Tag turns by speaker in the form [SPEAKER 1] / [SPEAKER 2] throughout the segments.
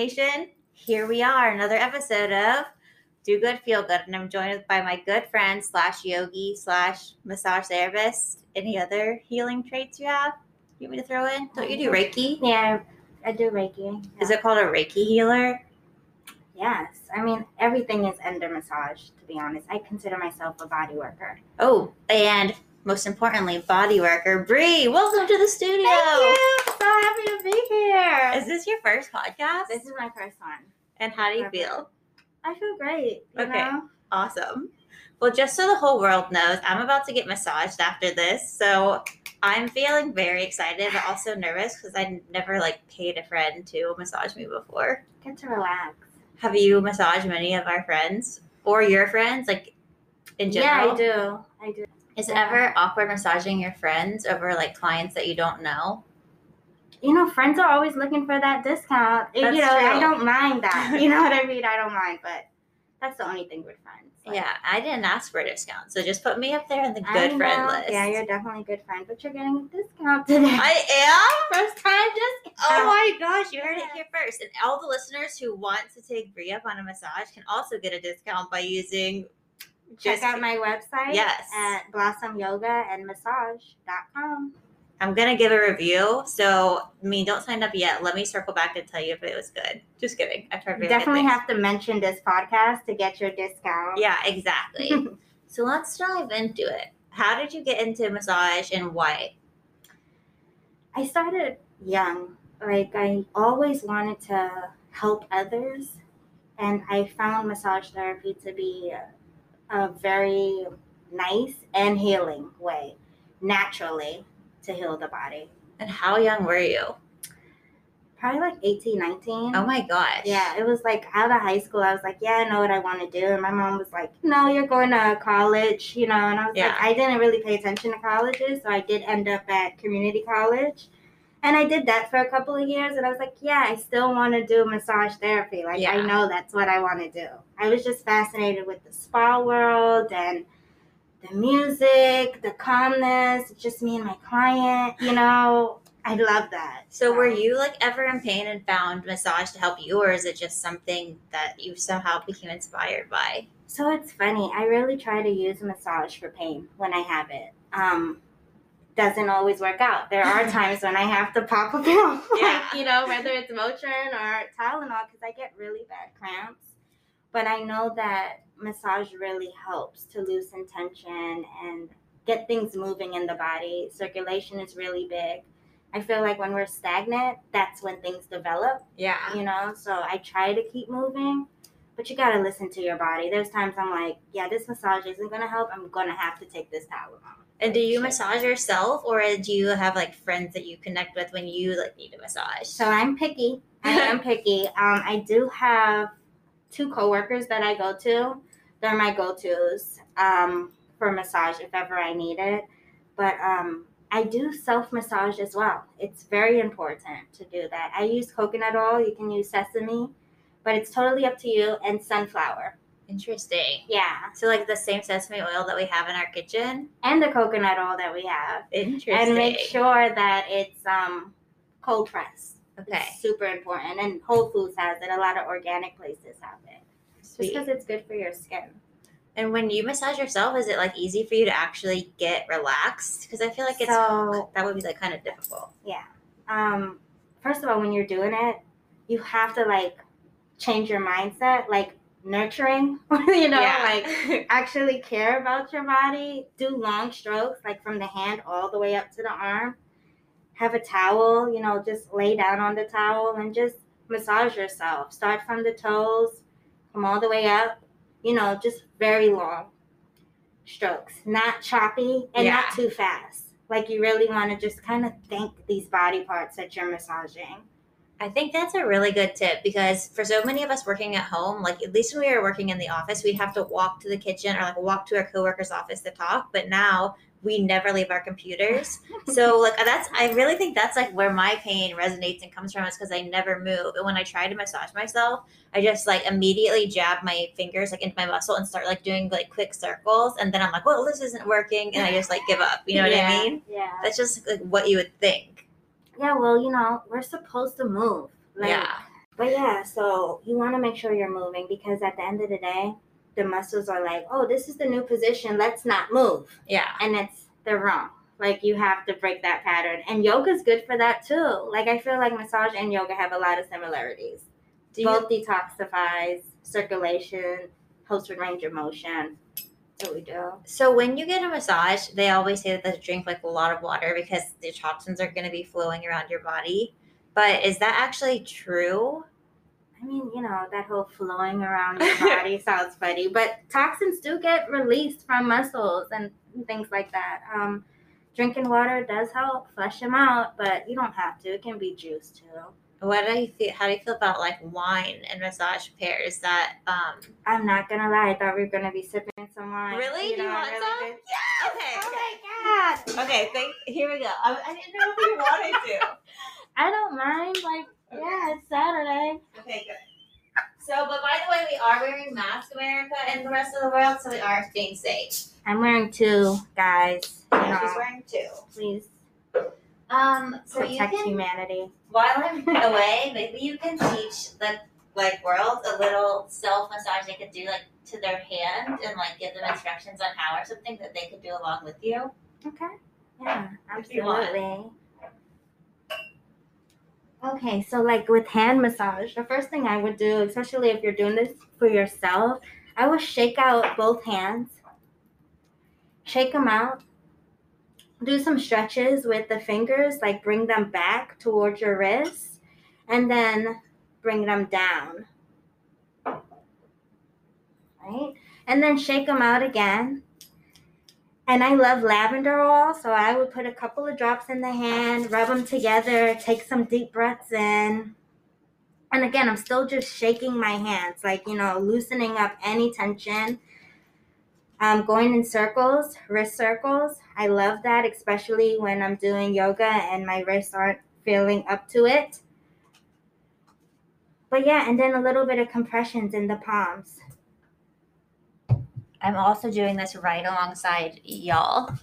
[SPEAKER 1] Nation? Here we are, another episode of Do Good, Feel Good, and I'm joined by my good friend slash yogi slash massage therapist. Any other healing traits you have? You want me to throw in? Don't you do um, Reiki?
[SPEAKER 2] Yeah, I do Reiki.
[SPEAKER 1] Is it called a Reiki healer?
[SPEAKER 2] Yes. I mean, everything is under massage, to be honest. I consider myself a body worker.
[SPEAKER 1] Oh, and most importantly, body worker Bree. Welcome to the studio.
[SPEAKER 2] Thank you. So happy to be here.
[SPEAKER 1] Is this your first podcast?
[SPEAKER 2] this is my first one.
[SPEAKER 1] and how do you feel?
[SPEAKER 2] I feel great. You
[SPEAKER 1] Okay.
[SPEAKER 2] Know?
[SPEAKER 1] Awesome. Well, just so the whole world knows, I'm about to get massaged after this. So I'm feeling very excited, but also nervous because I never like paid a friend to massage me before.
[SPEAKER 2] Get to relax.
[SPEAKER 1] Have you massaged many of our friends or your friends, like in general?
[SPEAKER 2] Yeah, I do. I do.
[SPEAKER 1] Is it ever awkward massaging your friends over like clients that you don't know?
[SPEAKER 2] You know, friends are always looking for that discount.
[SPEAKER 1] That's
[SPEAKER 2] you know, I don't mind that. You know what I mean? I don't mind, but that's the only thing with friends. Like,
[SPEAKER 1] yeah, I didn't ask for a discount, so just put me up there in the good friend list.
[SPEAKER 2] Yeah, you're definitely a good friend, but you're getting a discount today.
[SPEAKER 1] I am.
[SPEAKER 2] First time discount.
[SPEAKER 1] Oh my gosh, you heard it here first. And all the listeners who want to take Brie up on a massage can also get a discount by using
[SPEAKER 2] Check
[SPEAKER 1] just-
[SPEAKER 2] out my website
[SPEAKER 1] Yes.
[SPEAKER 2] at blossom yoga and massage.com.
[SPEAKER 1] I'm gonna give a review. So I mean don't sign up yet. Let me circle back and tell you if it was good. Just kidding.
[SPEAKER 2] You
[SPEAKER 1] really
[SPEAKER 2] definitely have to mention this podcast to get your discount.
[SPEAKER 1] Yeah, exactly. so let's dive into it. How did you get into massage and why?
[SPEAKER 2] I started young. Like I always wanted to help others, and I found massage therapy to be a, a very nice and healing way, naturally, to heal the body.
[SPEAKER 1] And how young were you?
[SPEAKER 2] Probably like 18, 19.
[SPEAKER 1] Oh my gosh.
[SPEAKER 2] Yeah, it was like out of high school. I was like, yeah, I know what I want to do. And my mom was like, no, you're going to college, you know. And I was
[SPEAKER 1] Yeah.
[SPEAKER 2] like, I didn't really pay attention to colleges. So I did end up at community college. And I did that for a couple of years. And I was like, yeah, I still want to do massage therapy. Like,
[SPEAKER 1] Yeah.
[SPEAKER 2] I know that's what I want to do. I was just fascinated with the spa world and the music, the calmness, just me and my client, you know. I love that.
[SPEAKER 1] So were you like ever in pain and found massage to help you, or is it just something that you somehow became inspired by?
[SPEAKER 2] So it's funny. I really try to use massage for pain when I have it. Um, doesn't always work out. There are times when I have to pop a pill, like
[SPEAKER 1] Yeah.
[SPEAKER 2] you know, whether it's Motrin or Tylenol, because I get really bad cramps. But I know that massage really helps to loosen tension and get things moving in the body. Circulation is really big. I feel like when we're stagnant, that's when things develop
[SPEAKER 1] Yeah.
[SPEAKER 2] you know so i try to keep moving but you got to listen to your body there's times i'm like yeah this massage isn't going to help i'm going to have to take this tylenol
[SPEAKER 1] And do you massage yourself, or do you have like friends that you connect with when you like need a massage?
[SPEAKER 2] so i'm picky i am picky um, i do have two coworkers that i go to they're my go-to's um, for massage if ever i need it. But um, i do self-massage as well. It's very important to do that. I use coconut oil. You can use sesame but it's totally up to you and sunflower.
[SPEAKER 1] Interesting.
[SPEAKER 2] yeah.
[SPEAKER 1] So like the same sesame oil that we have in our kitchen.
[SPEAKER 2] and the coconut oil that we have.
[SPEAKER 1] Interesting.
[SPEAKER 2] and make sure that it's um cold pressed
[SPEAKER 1] Okay.
[SPEAKER 2] it's super important and whole foods has it a lot of organic places have it just because it's good for your skin
[SPEAKER 1] And when you massage yourself, is it like easy for you to actually get relaxed? Because I feel like it's
[SPEAKER 2] So-
[SPEAKER 1] that would be like kind of difficult. Yeah.
[SPEAKER 2] Um first of all when you're doing it you have to like change your mindset like nurturing you know like actually care about your body do long strokes like from the hand all the way up to the arm have a towel you know just lay down on the towel and just massage yourself start from the toes come all the way up you know just very long strokes not choppy and
[SPEAKER 1] Yeah.
[SPEAKER 2] not too fast like you really want to just kind of thank these body parts that you're massaging
[SPEAKER 1] I think that's a really good tip because for so many of us working at home, like at least when we were working in the office, we'd have to walk to the kitchen or like walk to our coworker's office to talk. But now we never leave our computers. so like that's I really think that's like where my pain resonates and comes from is because I never move. And when I try to massage myself, I just like immediately jab my fingers like into my muscle and start like doing like quick circles. And then I'm like, well, this isn't working. And I just like give up. You know what
[SPEAKER 2] yeah,
[SPEAKER 1] I mean?
[SPEAKER 2] Yeah.
[SPEAKER 1] That's just like what you would think.
[SPEAKER 2] Yeah, well, you know, we're supposed to move. Like,
[SPEAKER 1] yeah.
[SPEAKER 2] But yeah, so you want to make sure you're moving because at the end of the day, the muscles are like, oh, this is the new position. Let's not move.
[SPEAKER 1] Yeah.
[SPEAKER 2] And it's, they're wrong. Like, you have to break that pattern. And yoga's good for that too. Like, I feel like massage and yoga have a lot of similarities.
[SPEAKER 1] Do you,
[SPEAKER 2] Both detoxifies, circulation, helps with range of motion. So we do.
[SPEAKER 1] so when you get a massage, they always say that they drink like a lot of water because the toxins are going to be flowing around your body. But is that actually true?
[SPEAKER 2] I mean, you know, that whole flowing around your body sounds funny, but toxins do get released from muscles and things like that. Um, drinking water does help flush them out, but you don't have to. It can be juice too.
[SPEAKER 1] What do you feel? How do you feel about like wine and massage pairs? That um.
[SPEAKER 2] I'm not gonna lie, I thought we were gonna be sipping some wine.
[SPEAKER 1] Really? Do you
[SPEAKER 2] know,
[SPEAKER 1] want
[SPEAKER 2] really
[SPEAKER 1] some?
[SPEAKER 2] good-
[SPEAKER 1] Yeah. Okay.
[SPEAKER 2] Oh
[SPEAKER 1] okay.
[SPEAKER 2] my god!
[SPEAKER 1] Okay, thank, here we go. I, I didn't know if you wanted to.
[SPEAKER 2] I don't mind. Like, yeah, it's Saturday.
[SPEAKER 1] Okay, good. So, but by the way, we are wearing masks, America, and the rest of the world, so we are staying safe.
[SPEAKER 2] I'm wearing two, guys. You
[SPEAKER 1] Yeah, she's wearing two.
[SPEAKER 2] please
[SPEAKER 1] Um, so you
[SPEAKER 2] protect
[SPEAKER 1] can,
[SPEAKER 2] humanity.
[SPEAKER 1] while I'm away, maybe you can teach the like world a little self massage they could do like to their hand and like give them instructions on how or something that they could do along with you.
[SPEAKER 2] Okay. Yeah,
[SPEAKER 1] you
[SPEAKER 2] absolutely. Okay, so like with hand massage, the first thing I would do, especially if you're doing this for yourself, I would shake out both hands. Shake them out. Do some stretches with the fingers, like bring them back towards your wrists, and then bring them down. Right? And then shake them out again. And I love lavender oil, so I would put a couple of drops in the hand, rub them together, take some deep breaths in. And again, I'm still just shaking my hands, like, you know, loosening up any tension. Um, going in circles, wrist circles. I love that, especially when I'm doing yoga and my wrists aren't feeling up to it. But yeah, and then a little bit of compressions in the palms.
[SPEAKER 1] I'm also doing this right alongside y'all.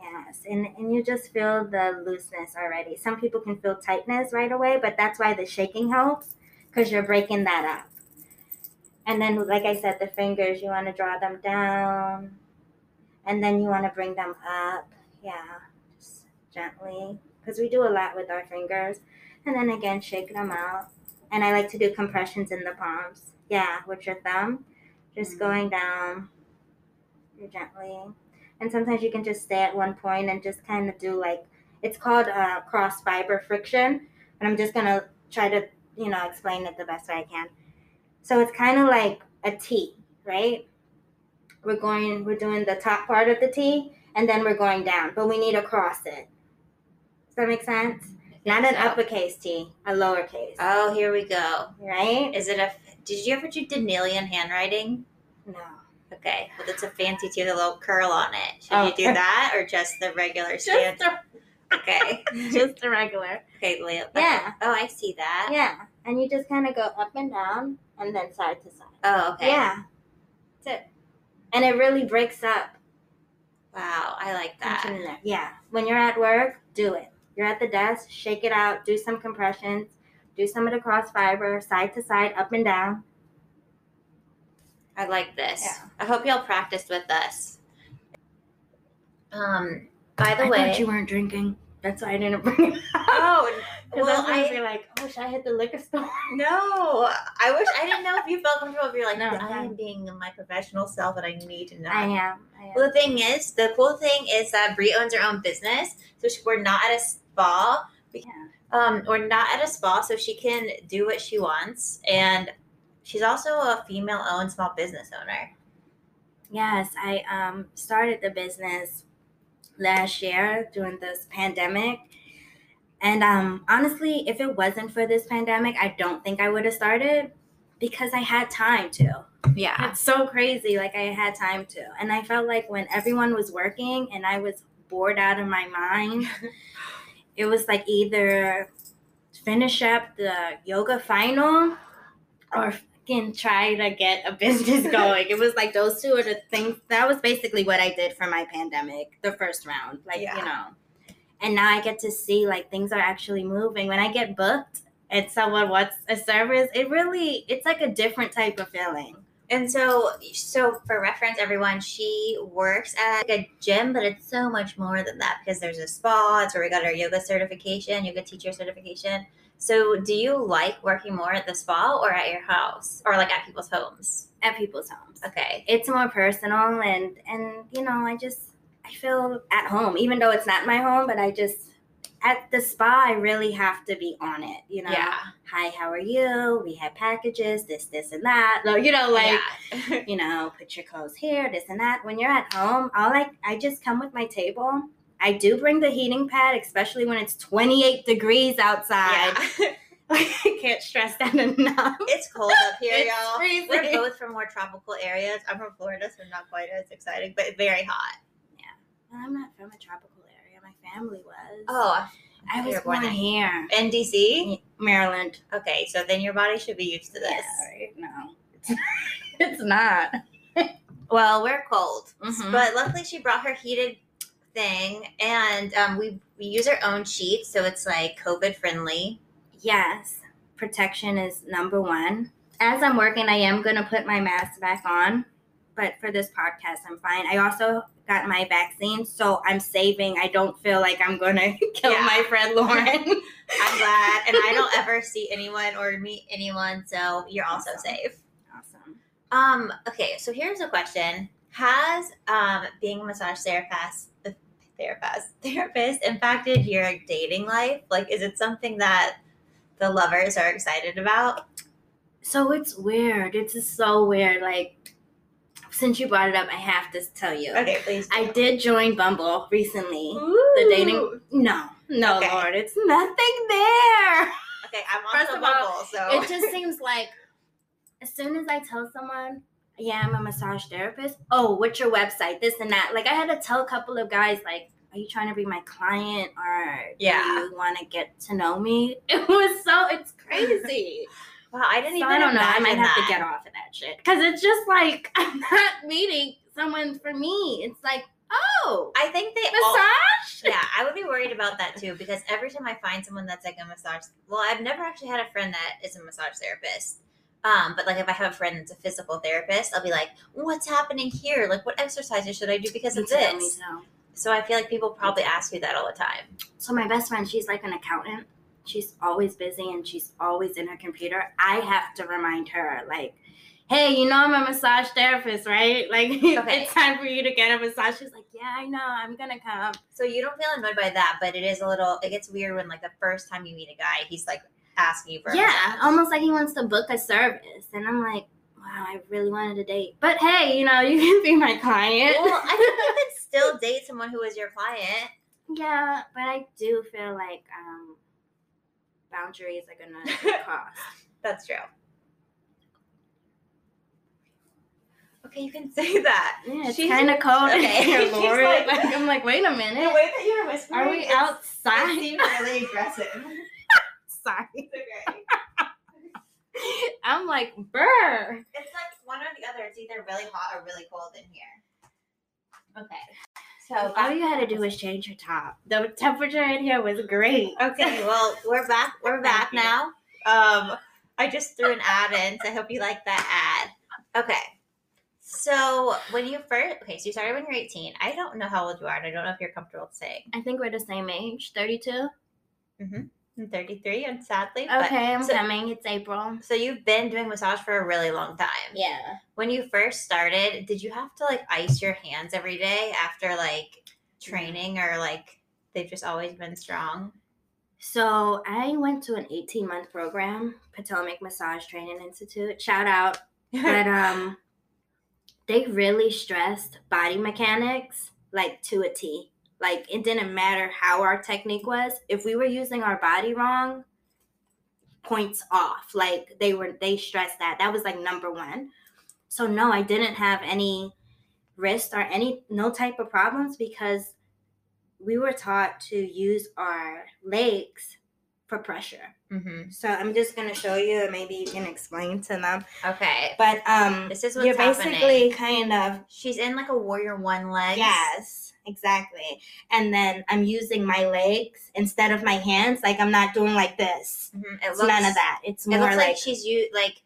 [SPEAKER 2] Yes, and, and you just feel the looseness already. Some people can feel tightness right away, but that's why the shaking helps because you're breaking that up. And then, like I said, the fingers, you want to draw them down and then you want to bring them up. Yeah, just gently because we do a lot with our fingers. And then again, shake them out. And I like to do compressions in the palms. Yeah, with your thumb, just
[SPEAKER 1] Mhm.
[SPEAKER 2] going down gently and sometimes you can just stay at one point and just kind of do like it's called uh, cross fiber friction and i'm just gonna try to you know explain it the best way i can so it's kind of like a t right we're going we're doing the top part of the t and then we're going down but we need to cross it does that make sense not an
[SPEAKER 1] so.
[SPEAKER 2] uppercase t a lowercase
[SPEAKER 1] Oh, here we go.
[SPEAKER 2] right
[SPEAKER 1] Is it a? Did you ever do D'Nealian handwriting?
[SPEAKER 2] no
[SPEAKER 1] Okay, well, it's a fancy too, with a little curl on it. Should
[SPEAKER 2] Oh.
[SPEAKER 1] you do that or just the regular stand?
[SPEAKER 2] just a,
[SPEAKER 1] Okay.
[SPEAKER 2] just the regular
[SPEAKER 1] Okay, Leo.
[SPEAKER 2] Yeah.
[SPEAKER 1] Oh, I see that.
[SPEAKER 2] yeah and you just kind of go up and down and then side to side
[SPEAKER 1] Oh, okay.
[SPEAKER 2] Yeah. That's it. And it really breaks up
[SPEAKER 1] Wow, I like that.
[SPEAKER 2] Yeah. When you're at work, do it. You're at the desk, shake it out, do some compressions, do some of the cross fiber, side to side, up and down.
[SPEAKER 1] I like this.
[SPEAKER 2] Yeah.
[SPEAKER 1] I hope y'all practiced with us. Um, by the
[SPEAKER 2] I
[SPEAKER 1] way,
[SPEAKER 2] thought you weren't drinking. That's why I didn't bring it up.
[SPEAKER 1] oh well,
[SPEAKER 2] I be like, oh, should I hit the liquor store?
[SPEAKER 1] no, I wish I didn't know if you felt comfortable. If you're like,
[SPEAKER 2] No,
[SPEAKER 1] I am being my professional self, and I need to know.
[SPEAKER 2] I am. I am.
[SPEAKER 1] Well, the thing is, the cool thing is that Brie owns her own business, so she, we're not at a spa.
[SPEAKER 2] We, Yeah.
[SPEAKER 1] Um, we're not at a spa, so she can do what she wants, and she's also a female-owned small business owner.
[SPEAKER 2] Yes, I um started the business last year during this pandemic. And um honestly, if it wasn't for this pandemic, I don't think I would have started because I had time to.
[SPEAKER 1] Yeah.
[SPEAKER 2] It's so crazy. Like I had time to. And I felt like when everyone was working and I was bored out of my mind, it was like either finish up the yoga final or fucking try to get a business going. it was like those two are the things that was basically what I did for my pandemic, the first round. Like,
[SPEAKER 1] Yeah.
[SPEAKER 2] you know. And now I get to see like things are actually moving. When I get booked and someone wants a service, it really it's like a different type of feeling.
[SPEAKER 1] And so, so for reference, everyone, she works at like a gym, but it's so much more than that because there's a spa. It's where we got our yoga certification, yoga teacher certification. So, do you like working more at the spa or at your house or like at people's homes?
[SPEAKER 2] At people's homes.
[SPEAKER 1] Okay.
[SPEAKER 2] It's more personal and and you know, I just I feel at home, even though it's not my home, but I just at the spa I really have to be on it, you know.
[SPEAKER 1] Yeah.
[SPEAKER 2] Hi, how are you? We have packages, this, this, and that. No, you know, like
[SPEAKER 1] yeah.
[SPEAKER 2] you know, put your clothes here, this and that. When you're at home, all like I just come with my table. I do bring the heating pad, especially when it's 28 degrees outside.
[SPEAKER 1] yeah.
[SPEAKER 2] I can't stress that enough.
[SPEAKER 1] it's cold up here, y'all.
[SPEAKER 2] freezing.
[SPEAKER 1] We're both from more tropical areas. I'm from Florida, so not quite as exciting, but very hot. Yeah.
[SPEAKER 2] I'm not from a tropical area. My family was.
[SPEAKER 1] Oh,
[SPEAKER 2] I was
[SPEAKER 1] born
[SPEAKER 2] born here,
[SPEAKER 1] in DC?
[SPEAKER 2] Maryland.
[SPEAKER 1] Okay, so then your body should be used to this.
[SPEAKER 2] Yeah, right? No, it's not.
[SPEAKER 1] Well, we're cold,
[SPEAKER 2] Mhm.
[SPEAKER 1] but luckily she brought her heated thing, and um, we we use our own sheets, so it's like COVID friendly.
[SPEAKER 2] Yes, protection is number one. As I'm working, I am gonna put my mask back on, but for this podcast, I'm fine. I also got my vaccine, so I'm saving. I don't feel like I'm gonna kill
[SPEAKER 1] Yeah.
[SPEAKER 2] my friend Lauren.
[SPEAKER 1] I'm glad, and I don't ever see anyone or meet anyone, so you're also
[SPEAKER 2] Awesome.
[SPEAKER 1] safe.
[SPEAKER 2] awesome.
[SPEAKER 1] Um, okay, so here's a question: Has um being a massage therapist, therapist, therapist impacted your dating life? Like, is it something that the lovers are excited about?
[SPEAKER 2] So it's weird. It's just so weird. Like, since you brought it up, I have to tell you.
[SPEAKER 1] Okay, please.
[SPEAKER 2] I did join Bumble recently.
[SPEAKER 1] Ooh.
[SPEAKER 2] The dating. No, no,
[SPEAKER 1] Okay.
[SPEAKER 2] Lord, it's nothing there.
[SPEAKER 1] Okay, I'm
[SPEAKER 2] First
[SPEAKER 1] also
[SPEAKER 2] of all,
[SPEAKER 1] Bumble, so
[SPEAKER 2] It just seems like as soon as I tell someone, yeah, I'm a massage therapist. Oh, what's your website? This and that. Like I had to tell a couple of guys, like, are you trying to be my client or
[SPEAKER 1] Yeah.
[SPEAKER 2] do you want to get to know me? It was so. It's crazy.
[SPEAKER 1] wow, I didn't
[SPEAKER 2] so
[SPEAKER 1] even.
[SPEAKER 2] I don't know. I might have
[SPEAKER 1] that.
[SPEAKER 2] to get off of that shit because it's just like I'm not meeting someone for me. It's like, oh,
[SPEAKER 1] I think they all.
[SPEAKER 2] massage.
[SPEAKER 1] Yeah, I would be worried about that too because every time I find someone that's like a massage, well, I've never actually had a friend that is a massage therapist. Um, but like if I have a friend that's a physical therapist, I'll be like, "What's happening here? Like, what exercises should I do because
[SPEAKER 2] Me
[SPEAKER 1] of
[SPEAKER 2] me
[SPEAKER 1] this?" So I feel like people probably ask you that all the time.
[SPEAKER 2] So my best friend, she's like an accountant. She's always busy and she's always in her computer. I have to remind her, like, hey, you know I'm a massage therapist, right? Like,
[SPEAKER 1] Okay.
[SPEAKER 2] it's time for you to get a massage. She's like, yeah, I know. I'm gonna come.
[SPEAKER 1] So you don't feel annoyed by that, but it is a little. It gets weird when like the first time you meet a guy, he's like asking you for
[SPEAKER 2] Yeah,
[SPEAKER 1] massage.
[SPEAKER 2] almost like he wants to book a service, and I'm like, wow, I really wanted a date. But hey, you know, you can be my client.
[SPEAKER 1] Well, I think you could still date someone who is your client.
[SPEAKER 2] yeah, but I do feel like um, boundaries are gonna cross.
[SPEAKER 1] That's true. Okay, you can say that.
[SPEAKER 2] Yeah, it's
[SPEAKER 1] She's-
[SPEAKER 2] kind of cold in
[SPEAKER 1] okay.
[SPEAKER 2] here,
[SPEAKER 1] She's
[SPEAKER 2] Lord.
[SPEAKER 1] like-
[SPEAKER 2] Like, I'm like, wait a minute.
[SPEAKER 1] The
[SPEAKER 2] minute.
[SPEAKER 1] way that you're whispering,
[SPEAKER 2] Are we
[SPEAKER 1] it's-
[SPEAKER 2] outside?
[SPEAKER 1] It seemed really aggressive.
[SPEAKER 2] Sorry.
[SPEAKER 1] It's okay.
[SPEAKER 2] I'm like, burr.
[SPEAKER 1] It's like one or the other. It's either really hot or really cold in here. Okay. So
[SPEAKER 2] All you had to do was change your top. The temperature in here was great.
[SPEAKER 1] Okay, well, we're back. We're back now. Um, I just threw an ad in, so I hope you like that ad. Okay. So when you first, okay, so you started when you're 18. I don't know how old you are, and I don't know if you're comfortable saying.
[SPEAKER 2] I think we're the same age, 32.
[SPEAKER 1] I'm 33, and sadly, but
[SPEAKER 2] Okay, I'm
[SPEAKER 1] so-
[SPEAKER 2] coming. It's April.
[SPEAKER 1] so you've been doing massage for a really long time.
[SPEAKER 2] Yeah.
[SPEAKER 1] When you first started, did you have to like ice your hands every day after like training, or like they've just always been strong?
[SPEAKER 2] So I went to an 18 month program, Potomac Massage Training Institute. Shout out. But um, they really stressed body mechanics like to a T. Like it didn't matter how our technique was. If we were using our body wrong, points off. Like they were they stressed that. That was like number one. So no, I didn't have any wrist or any no type of problems because we were taught to use our legs for pressure.
[SPEAKER 1] Mm-hmm.
[SPEAKER 2] So I'm just gonna show you, and maybe you can explain to them.
[SPEAKER 1] Okay.
[SPEAKER 2] But um,
[SPEAKER 1] This is what's
[SPEAKER 2] you're basically
[SPEAKER 1] happening.
[SPEAKER 2] kind of
[SPEAKER 1] She's in like a warrior one leg.
[SPEAKER 2] yes, exactly. And then I'm using my legs instead of my hands. Like I'm not doing like this.
[SPEAKER 1] Mhm. It
[SPEAKER 2] It's
[SPEAKER 1] looks,
[SPEAKER 2] none of that. It's
[SPEAKER 1] It
[SPEAKER 2] more
[SPEAKER 1] looks like,
[SPEAKER 2] like,
[SPEAKER 1] she's you like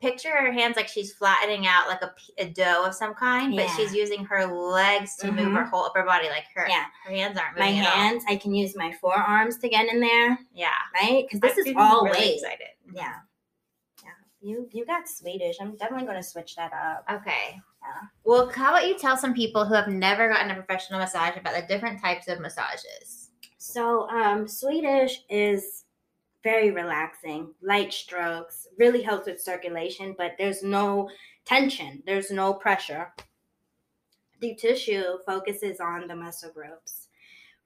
[SPEAKER 1] picture her hands like she's flattening out like a dough of some kind, but
[SPEAKER 2] Yeah.
[SPEAKER 1] she's using her legs to move
[SPEAKER 2] Mhm.
[SPEAKER 1] her whole upper body. Like her
[SPEAKER 2] Yeah.
[SPEAKER 1] her hands aren't
[SPEAKER 2] my
[SPEAKER 1] moving at all.
[SPEAKER 2] hands. I can use my forearms to get in there,
[SPEAKER 1] Yeah.
[SPEAKER 2] right? Because this
[SPEAKER 1] I'm
[SPEAKER 2] is all
[SPEAKER 1] really
[SPEAKER 2] weight.
[SPEAKER 1] excited.
[SPEAKER 2] Yeah. Yeah. You you got Swedish. I'm definitely gonna switch that up.
[SPEAKER 1] Okay.
[SPEAKER 2] Yeah.
[SPEAKER 1] Well, how about you tell some people who have never gotten a professional massage about the different types of massages?
[SPEAKER 2] So um Swedish is very relaxing, light strokes, really helps with circulation, but there's no tension, there's no pressure. Deep tissue focuses on the muscle groups,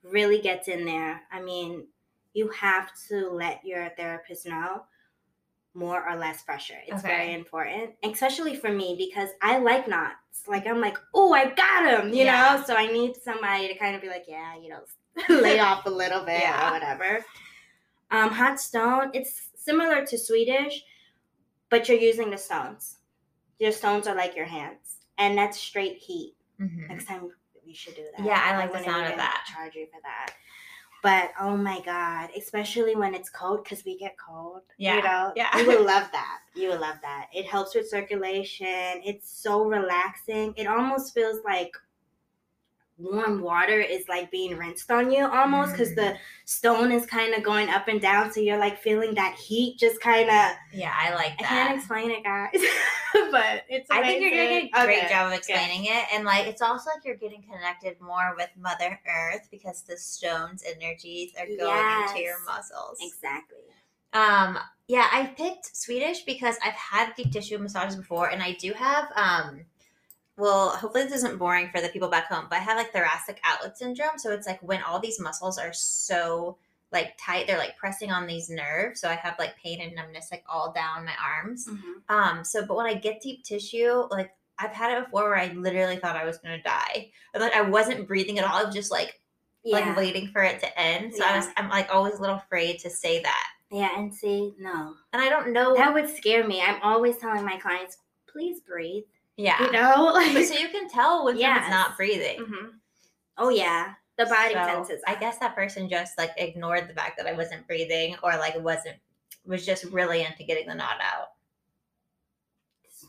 [SPEAKER 2] really gets in there. I mean, you have to let your therapist know more or less pressure. It's
[SPEAKER 1] Okay.
[SPEAKER 2] very important, especially for me because I like knots. Like I'm like, oh, I got him, you
[SPEAKER 1] Yeah.
[SPEAKER 2] know. So I need somebody to kind of be like, yeah, you know, lay off a little bit
[SPEAKER 1] Yeah.
[SPEAKER 2] or whatever. Um, hot stone, it's similar to Swedish, but you're using the stones. Your stones are like your hands, and that's straight heat.
[SPEAKER 1] Mhm.
[SPEAKER 2] Next time we should do that.
[SPEAKER 1] Yeah, I like the sound of that.
[SPEAKER 2] Charge you for that. But oh my god, especially when it's cold, because we get cold.
[SPEAKER 1] Yeah,
[SPEAKER 2] You know,
[SPEAKER 1] yeah.
[SPEAKER 2] you would love that. You would love that. It helps with circulation. It's so relaxing. It almost feels like warm water is like being rinsed on you almost because
[SPEAKER 1] Mm.
[SPEAKER 2] the stone is kind of going up and down so you're like feeling that heat just kind of
[SPEAKER 1] Yeah, I like that.
[SPEAKER 2] i can't explain it guys but it's
[SPEAKER 1] I think you're doing a great
[SPEAKER 2] Okay.
[SPEAKER 1] job of explaining it. And like it's also like you're getting connected more with Mother Earth because the stones energies are going into your muscles.
[SPEAKER 2] exactly
[SPEAKER 1] Um, yeah, I picked Swedish because I've had deep tissue massages before, and I do have um. Well, hopefully this isn't boring for the people back home, but I have like thoracic outlet syndrome. So it's like when all these muscles are so like tight, they're like pressing on these nerves. So I have like pain and numbness like all down my arms. Um, so but when I get deep tissue, like I've had it before where I literally thought I was gonna die. And like I wasn't breathing at all. I was just like
[SPEAKER 2] yeah
[SPEAKER 1] like waiting for it to end. So I was I'm like always a little afraid to say that.
[SPEAKER 2] yeah and see no
[SPEAKER 1] And I don't know
[SPEAKER 2] that would scare me i'm always telling my clients please breathe
[SPEAKER 1] Yeah.
[SPEAKER 2] you know
[SPEAKER 1] But so you can tell when
[SPEAKER 2] Yes.
[SPEAKER 1] someone's not breathing.
[SPEAKER 2] Mhm. oh yeah the body
[SPEAKER 1] So,
[SPEAKER 2] senses
[SPEAKER 1] I guess that person just like ignored the fact that I wasn't breathing or like wasn't was just really into getting the knot out.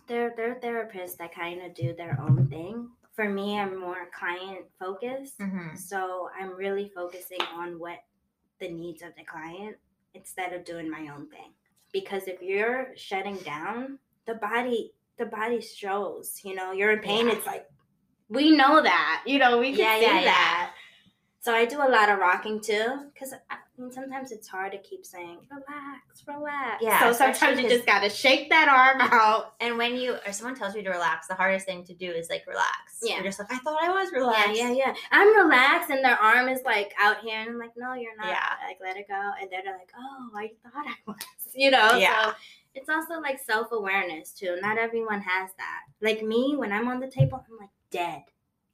[SPEAKER 2] they're they're therapists that kind of do their own thing for me i'm more client focused
[SPEAKER 1] Mm-hmm.
[SPEAKER 2] so i'm really focusing on what the needs of the client instead of doing my own thing because if you're shutting down the body the body shows you know you're in pain
[SPEAKER 1] Yeah.
[SPEAKER 2] it's like we know that you know we can
[SPEAKER 1] Yeah,
[SPEAKER 2] see
[SPEAKER 1] yeah,
[SPEAKER 2] that so i do a lot of rocking too because I mean, sometimes it's hard to keep saying relax relax
[SPEAKER 1] Yeah,
[SPEAKER 2] so sometimes you just gotta shake that arm out
[SPEAKER 1] And when you or someone tells you to relax, the hardest thing to do is like relax.
[SPEAKER 2] Yeah.
[SPEAKER 1] You're just like, I thought I was relaxed.
[SPEAKER 2] Yeah, yeah, yeah. I'm relaxed, and their arm is like out here, and I'm like, no, you're not.
[SPEAKER 1] Yeah.
[SPEAKER 2] Like, let it go. And then they're like, oh, I thought I was. You know.
[SPEAKER 1] Yeah.
[SPEAKER 2] So it's also like self awareness too. Not everyone has that. Like me, when I'm on the table, I'm like dead.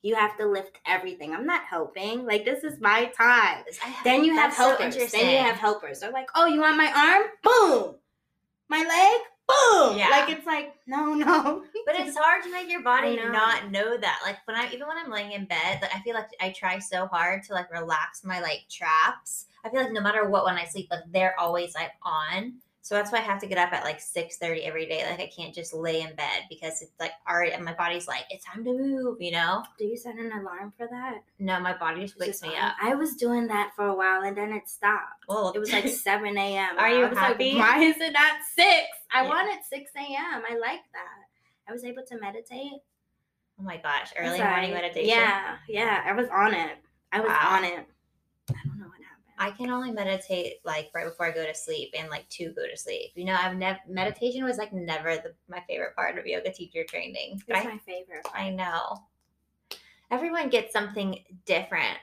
[SPEAKER 2] You have to lift everything. I'm not helping. Like this is my time. Then you have
[SPEAKER 1] that's so
[SPEAKER 2] helpers. then you have helpers. They're like, oh, you want my arm? Boom. My leg? Boom.
[SPEAKER 1] Yeah.
[SPEAKER 2] Like it's like, no, no.
[SPEAKER 1] But it's hard to make your body
[SPEAKER 2] know.
[SPEAKER 1] not know that. Like when I even when I'm laying in bed, like I feel like I try so hard to like relax my like traps. I feel like no matter what when I sleep, like they're always like on. So that's why I have to get up at like six thirty every day. Like I can't just lay in bed because it's like already and my body's like, it's time to move, you know?
[SPEAKER 2] Do you set an alarm for that?
[SPEAKER 1] No, my body just wakes
[SPEAKER 2] Just
[SPEAKER 1] me up.
[SPEAKER 2] I was doing that for a while and then it stopped.
[SPEAKER 1] Well,
[SPEAKER 2] It was like 7 a.m.
[SPEAKER 1] Are you
[SPEAKER 2] I was
[SPEAKER 1] happy?
[SPEAKER 2] Like, Why is it not 6? I
[SPEAKER 1] Yeah.
[SPEAKER 2] wanted 6 a.m. I like that. I was able to meditate.
[SPEAKER 1] oh my gosh, early morning meditation.
[SPEAKER 2] Yeah, yeah. I was on it. I was
[SPEAKER 1] Wow.
[SPEAKER 2] on it. I don't know what happened.
[SPEAKER 1] I can only meditate like right before I go to sleep and like to go to sleep. You know, I've never meditation was like never the, my favorite part of yoga teacher training.
[SPEAKER 2] It's
[SPEAKER 1] I
[SPEAKER 2] my favorite.
[SPEAKER 1] I know. Everyone gets something different.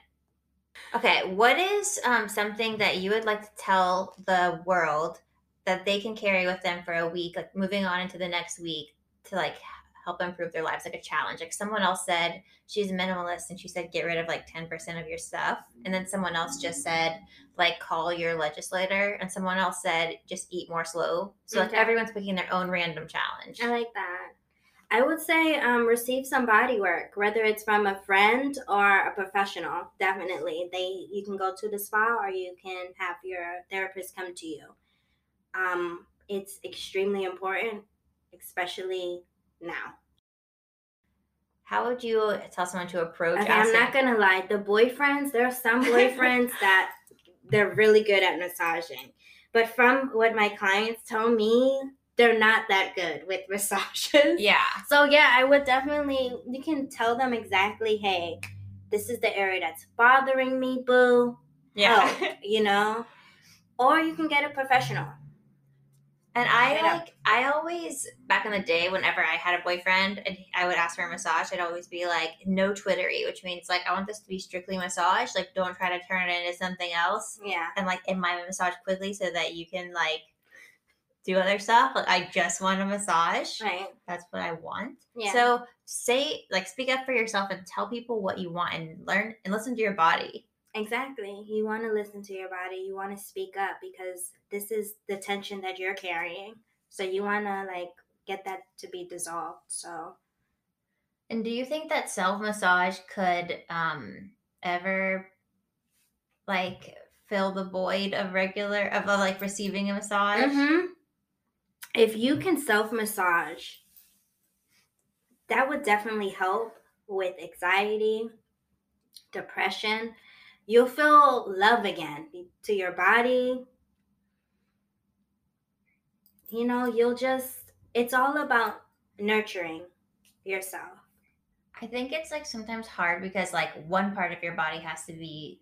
[SPEAKER 1] Okay, what is um, something that you would like to tell the world that they can carry with them for a week, like moving on into the next week to like help improve their lives, like a challenge. Like someone else said, she's a minimalist and she said, get rid of like 10% of your stuff. And then someone else just said, like, call your legislator. And someone else said, just eat more slow. So, like,
[SPEAKER 2] Okay.
[SPEAKER 1] everyone's picking their own random challenge.
[SPEAKER 2] I like that. I would say um, receive some body work, whether it's from a friend or a professional. Definitely, they you can go to the spa or you can have your therapist come to you. Um, it's extremely important, especially now.
[SPEAKER 1] How would you tell someone to approach
[SPEAKER 2] Okay, I'm not gonna lie. The boyfriends, there are some boyfriends that they're really good at massaging, but from what my clients tell me, they're not that good with massages.
[SPEAKER 1] Yeah.
[SPEAKER 2] So yeah, I would definitely. You can tell them exactly, hey, this is the area that's bothering me, boo.
[SPEAKER 1] Yeah.
[SPEAKER 2] Help, you know, or you can get a professional.
[SPEAKER 1] And I
[SPEAKER 2] Yeah.
[SPEAKER 1] like, I always, back in the day, whenever I had a boyfriend and I would ask for a massage, I'd always be like, no twittery, which means like, I want this to be strictly massage. Like, don't try to turn it into something else.
[SPEAKER 2] Yeah.
[SPEAKER 1] And like, in my massage quickly so that you can like do other stuff. Like, I just want a massage.
[SPEAKER 2] Right.
[SPEAKER 1] That's what I want.
[SPEAKER 2] Yeah.
[SPEAKER 1] So say, like, speak up for yourself and tell people what you want and learn and listen to your body.
[SPEAKER 2] Exactly. You want to listen to your body. You want to speak up because this is the tension that you're carrying. So you want to like get that to be dissolved. So
[SPEAKER 1] And do you think that self massage could um ever like fill the void of regular of uh, like receiving a massage?
[SPEAKER 2] Mhm. if you can self massage, that would definitely help with anxiety, depression. You'll feel love again to your body. You know, you'll just, it's all about nurturing yourself.
[SPEAKER 1] I think it's like sometimes hard because like one part of your body has to be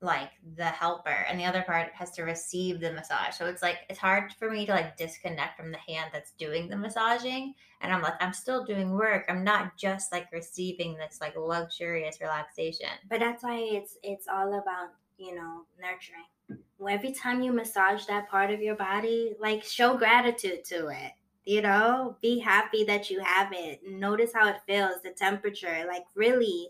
[SPEAKER 1] like the helper and the other part has to receive the massage. So it's like it's hard for me to like disconnect from the hand that's doing the massaging and I'm like I'm still doing work. I'm not just like receiving this like luxurious relaxation.
[SPEAKER 2] But that's why it's it's all about, you know, nurturing. Every time you massage that part of your body, like show gratitude to it. You know, be happy that you have it. Notice how it feels, the temperature. Like really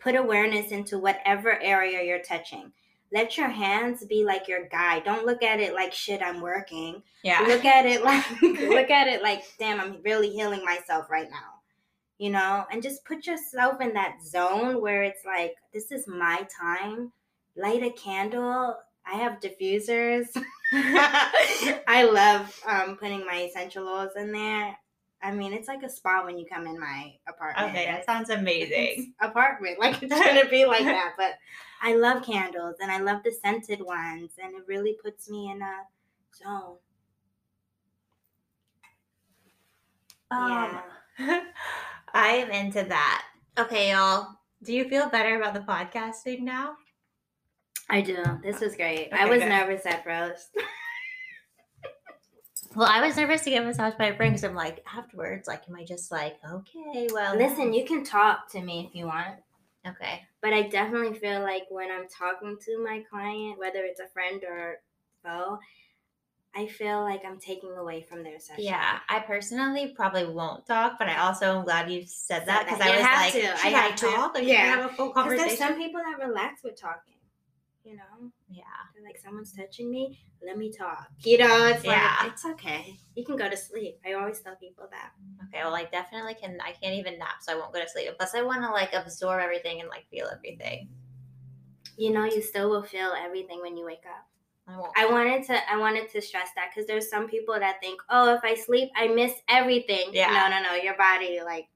[SPEAKER 2] put awareness into whatever area you're touching. Let your hands be like your guide. Don't look at it like shit I'm working.
[SPEAKER 1] Yeah.
[SPEAKER 2] Look at it like look at it like damn I'm really healing myself right now you know, and just put yourself in that zone where it's like, this is my time. Light a candle. I have diffusers. I love um, putting my essential oils in there. I mean, it's like a spa when you come in my apartment.
[SPEAKER 1] Okay, that sounds amazing.
[SPEAKER 2] apartment. Like it's gonna be like that. But I love candles and I love the scented ones, and it really puts me in a zone.
[SPEAKER 1] Um, I am into that. Okay, y'all. Do you feel better about the podcasting now?
[SPEAKER 2] I do. This was great. I was
[SPEAKER 1] good.
[SPEAKER 2] nervous at first.
[SPEAKER 1] Well, I was nervous to get massaged by a friend because I'm like, afterwards, like, am I just like, okay, well,
[SPEAKER 2] Listen, you can talk to me if you want.
[SPEAKER 1] okay,
[SPEAKER 2] But I definitely feel like when I'm talking to my client, whether it's a friend or foe, I feel like I'm taking away from their session.
[SPEAKER 1] yeah. I personally probably won't talk, but I also am glad you said that because. I was
[SPEAKER 2] have
[SPEAKER 1] like,
[SPEAKER 2] to.
[SPEAKER 1] should
[SPEAKER 2] I
[SPEAKER 1] I,
[SPEAKER 2] have to.
[SPEAKER 1] talk? Like,
[SPEAKER 2] Yeah.
[SPEAKER 1] have a full
[SPEAKER 2] Because there's some people that relax with talking. You know,
[SPEAKER 1] yeah,
[SPEAKER 2] they're like someone's touching me, let me talk. You know, it's
[SPEAKER 1] Yeah.
[SPEAKER 2] like it's okay. You can go to sleep. I always tell people that.
[SPEAKER 1] okay. Well, I definitely can. I can't even nap, so I won't go to sleep. Plus, I want to like absorb everything and like feel everything.
[SPEAKER 2] You know, you still will feel everything when you wake up.
[SPEAKER 1] I won't.
[SPEAKER 2] I wanted to I wanted to stress that because there's some people that think, oh, if I sleep, I miss everything.
[SPEAKER 1] Yeah.
[SPEAKER 2] No, no, no. Your body like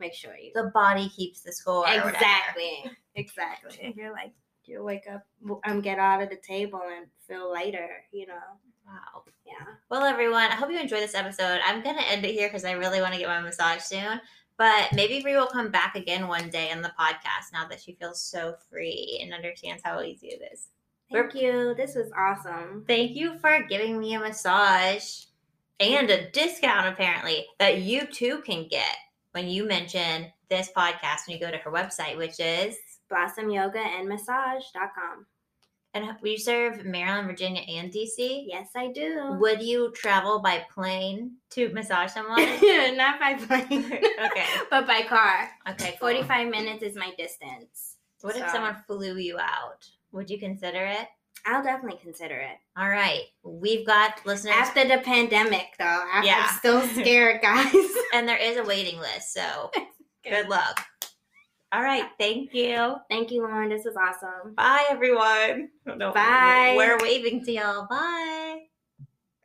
[SPEAKER 2] make sure you
[SPEAKER 1] the body keeps the score.
[SPEAKER 2] exactly, exactly. You're like you wake up, um, get out of the table and feel lighter. You know.
[SPEAKER 1] Wow.
[SPEAKER 2] Yeah.
[SPEAKER 1] Well, everyone, I hope you enjoyed this episode. I'm going to end it here because I really want to get my massage soon. But maybe Brie will come back again one day on the podcast now that she feels so free and understands how easy it is.
[SPEAKER 2] Thank you. This was awesome.
[SPEAKER 1] Thank you for giving me a massage and a discount, apparently, that you too can get when you mention this podcast when you go to her website, which is.
[SPEAKER 2] blossomyogaandmassage.com.
[SPEAKER 1] And we serve Maryland, Virginia, and DC.
[SPEAKER 2] Yes, I do.
[SPEAKER 1] Would you travel by plane to massage someone?
[SPEAKER 2] Not by plane.
[SPEAKER 1] okay.
[SPEAKER 2] But by car.
[SPEAKER 1] Okay. Cool.
[SPEAKER 2] 45 minutes is my distance.
[SPEAKER 1] What if someone flew you out? Would you consider it?
[SPEAKER 2] I'll definitely consider it.
[SPEAKER 1] All right. We've got listeners,
[SPEAKER 2] After the pandemic, though. I'm,
[SPEAKER 1] Yeah.
[SPEAKER 2] I'm still scared, guys.
[SPEAKER 1] and there is a waiting list. So good luck. All right. Thank you.
[SPEAKER 2] Thank you, Lauren. This was awesome.
[SPEAKER 1] Bye, everyone. I.
[SPEAKER 2] Bye.
[SPEAKER 1] We're waving to y'all. Bye.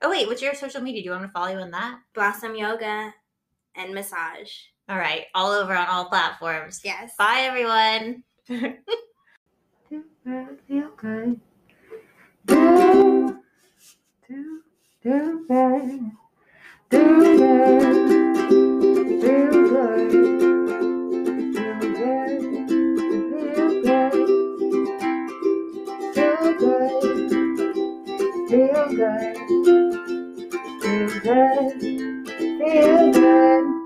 [SPEAKER 1] Oh, wait. What's your social media? Do you want me to follow you on that?
[SPEAKER 2] Blossom Yoga and massage.
[SPEAKER 1] All right. All over on all platforms.
[SPEAKER 2] Yes.
[SPEAKER 1] Bye, everyone.
[SPEAKER 2] Feel good. Do, do, do good. Do good. Feel good. good. Feel good. Feel good.